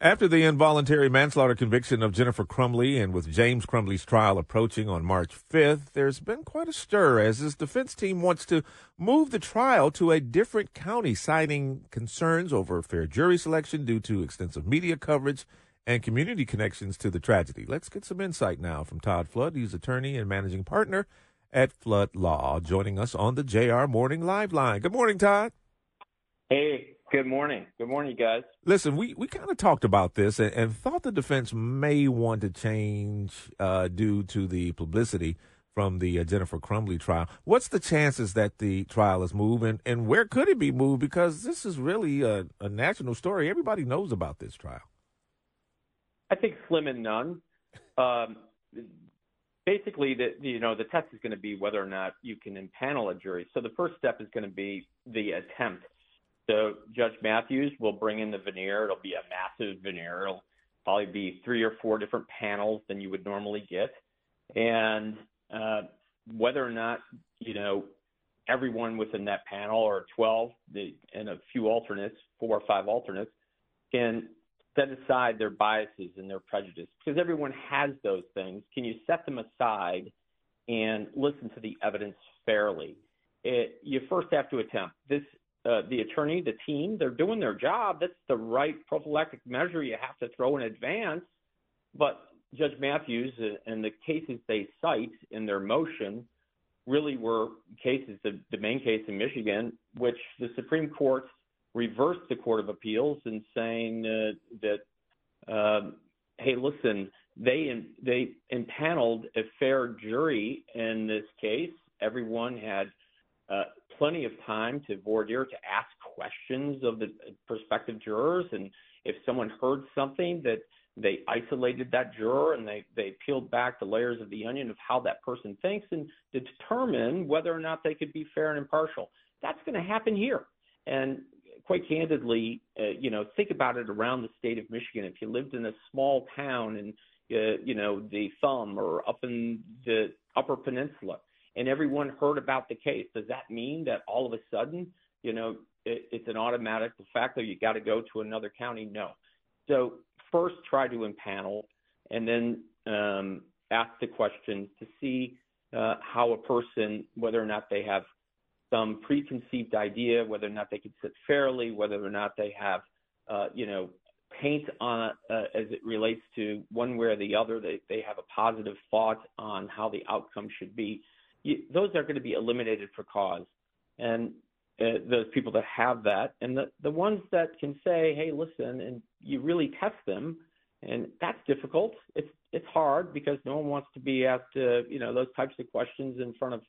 After the involuntary manslaughter conviction of Jennifer Crumbley and with James Crumbley's trial approaching on March 5th, there's been quite a stir as his defense team wants to move the trial to a different county, citing concerns over fair jury selection due to extensive media coverage and community connections to the tragedy. Let's get some insight now from Todd Flood. He's attorney and managing partner at Flood Law, joining us on the JR Morning Live Line. Good morning, Todd. Hey, Good morning. Good morning, guys. Listen, we, we kind of talked about this and, and, thought the defense may want to change uh, due to the publicity from the uh, Jennifer Crumbley trial. What's the chances that the trial is moved, and, and where could it be moved? Because this is really a, a national story. Everybody knows about this trial. I think slim and none. Um, basically, the you know the test is going to be whether or not you can impanel a jury. So the first step is going to be the attempt so Judge Matthews will bring in the venire. It'll be a massive venire. It'll probably be three or four different panels than you would normally get. And uh, whether or not, you know, everyone within that panel or 12 the, and a few alternates, four or five alternates, can set aside their biases and their prejudice because everyone has those things. Can you set them aside and listen to the evidence fairly? It, you first have to attempt. This uh, the attorney, the team, they're doing their job. That's the right prophylactic measure you have to throw in advance. But Judge Matthews and the cases they cite in their motion really were cases, the, the main case in Michigan, which the Supreme Court reversed the Court of Appeals in saying uh, that, um, hey, listen, they they impaneled a fair jury in this case. Everyone had uh, plenty of time to voir dire to ask questions of the prospective jurors. And if someone heard something that they isolated that juror and they, they peeled back the layers of the onion of how that person thinks and to determine whether or not they could be fair and impartial. That's going to happen here. And quite candidly, uh, you know, think about it around the state of Michigan. If you lived in a small town in, uh, you know, the Thumb or up in the Upper Peninsula, and everyone heard about the case. Does that mean that all of a sudden, you know, it, it's an automatic the fact that you got to go to another county? No. So first, try to impanel, and then um, ask the questions to see uh, how a person, whether or not they have some preconceived idea, whether or not they can sit fairly, whether or not they have, uh, you know, paint on uh, as it relates to one way or the other. They they have a positive thought on how the outcome should be those are going to be eliminated for cause. And uh, those people that have that, and the the ones that can say, "Hey, listen," and you really test them, and that's difficult. It's it's hard because no one wants to be asked, uh, you know, those types of questions in front of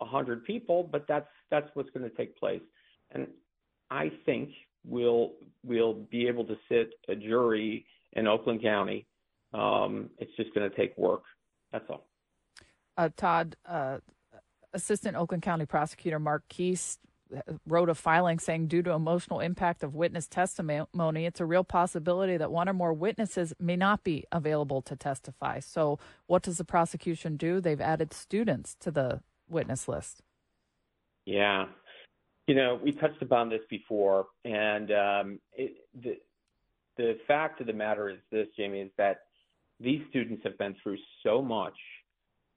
a hundred people. But that's that's what's going to take place, and I think we'll we'll be able to sit a jury in Oakland County. Um, it's just going to take work. That's all. Uh, Todd, uh, Assistant Oakland County Prosecutor Mark Keast wrote a filing saying due to emotional impact of witness testimony it's a real possibility that one or more witnesses may not be available to testify. So what does the prosecution do? They've added students to the witness list. Yeah. You know we touched upon this before and um, it, the, the fact of the matter is this jamie is that these students have been through so much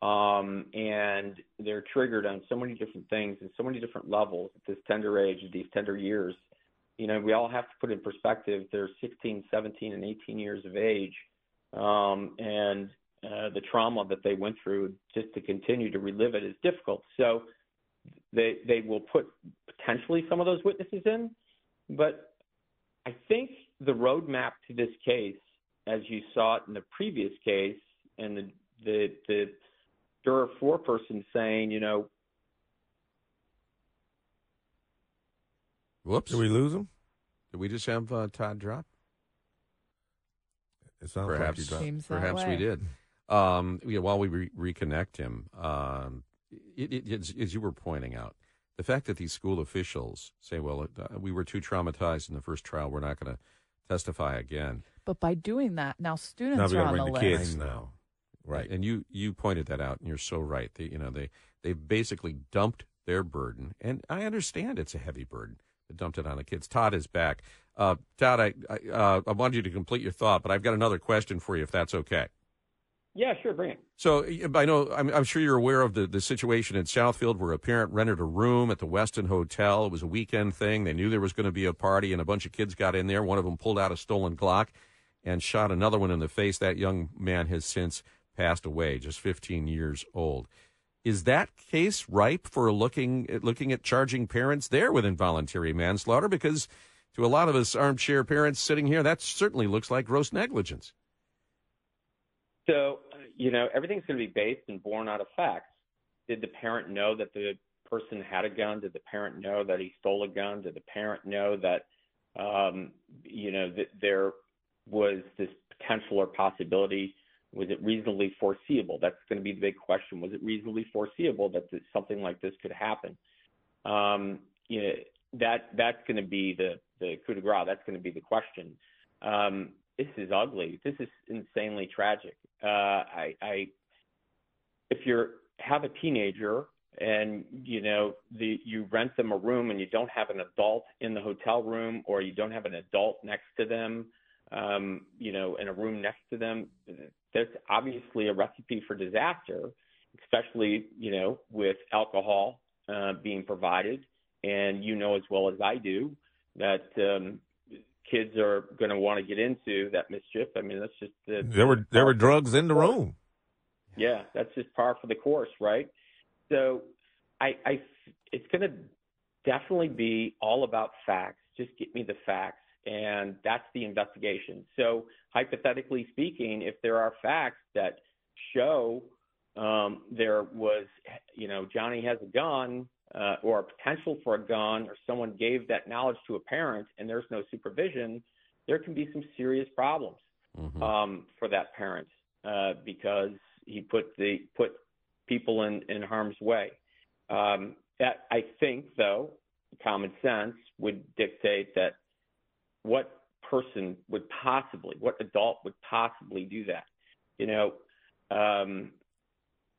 um, and they're triggered on so many different things and so many different levels at this tender age, these tender years. You know, we all have to put in perspective. They're 16, 17, and 18 years of age, um, and uh, the trauma that they went through just to continue to relive it is difficult. So they they will put potentially some of those witnesses in, but I think the roadmap to this case, as you saw it in the previous case, and the the the juror four person saying, you know, Whoops. Did we lose him? Did we just have uh, Todd drop? It sounds perhaps, like Seems perhaps we did. Um, yeah, while we re- reconnect him, um, it, it, as you were pointing out, the fact that these school officials say, well, uh, we were too traumatized in the first trial, we're not going to testify again. But by doing that, now students now are on the, the list. Kids now. Right. And you you pointed that out, and you're so right. They you know they they basically dumped their burden, and I understand it's a heavy burden. They dumped it on the kids. Todd is back. Uh, Todd, I I, uh, I wanted you to complete your thought, but I've got another question for you, if that's okay. Yeah, sure, bring it. So I know I'm, I'm, sure you're aware of the, the situation in Southfield where a parent rented a room at the Westin Hotel. It was a weekend thing. They knew there was going to be a party, and a bunch of kids got in there. One of them pulled out a stolen Glock and shot another one in the face. That young man has since passed away, just 15 years old. Is that case ripe for looking looking at charging parents there with involuntary manslaughter? Because to a lot of us armchair parents sitting here, that certainly looks like gross negligence. So, you know, everything's going to be based and born out of facts. Did the parent know that the person had a gun? Did the parent know that he stole a gun? Did the parent know that, um, you know, that there was this potential or possibility? Was it reasonably foreseeable? That's going to be the big question. Was it reasonably foreseeable that something like this could happen? Um, you know, that that's going to be the the coup de grace. That's going to be the question. Um, this is ugly. This is insanely tragic. Uh, I, I, if you have a teenager and you know the you rent them a room and you don't have an adult in the hotel room or you don't have an adult next to them, um, you know, in a room next to them, that's obviously a recipe for disaster, especially you know with alcohol uh, being provided and you know as well as I do that um, kids are going to want to get into that mischief. I mean, that's just the, there were there were drugs in the room. Yeah, that's just par for the course, right? So, I, I it's going to definitely be all about facts. Just get me the facts, and that's the investigation. So, hypothetically speaking, if there are facts that show um, there was, you know, Johnny has a gun uh, or a potential for a gun, or someone gave that knowledge to a parent and there's no supervision, there can be some serious problems mm-hmm. um, for that parent uh, because he put the put people in, in harm's way. Um, that I think, though, common sense would dictate that what person would possibly, what adult would possibly do that? You know, um,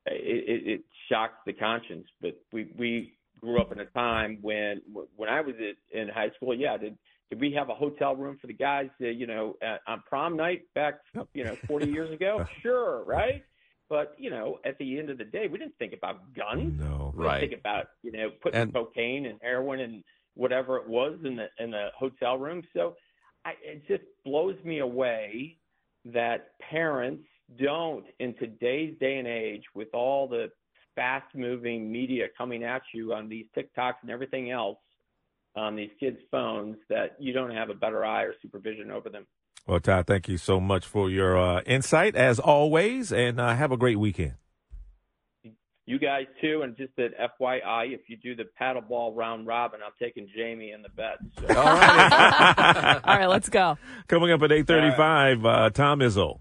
it, it, it shocks the conscience, but we we grew up in a time when when I was in high school. Yeah, did did we have a hotel room for the guys? Uh, you know, at, on prom night back, you know, 40 years ago. Sure, right. But you know, at the end of the day, we didn't think about guns. No, right. we right. Think about you know putting and, cocaine and heroin and whatever it was in the in the hotel room. So I, it just blows me away that parents don't in today's day and age with all the fast moving media coming at you on these TikToks and everything else on these kids' phones that you don't have a better eye or supervision over them. Well, Todd, thank you so much for your uh, insight as always, and uh, have a great weekend. You guys too, and just at FYI, if you do the paddleball round robin, I'm taking Jamie in the bet. So. All right, all right, let's go. Coming up at eight thirty-five, right. uh, Tom Izzo.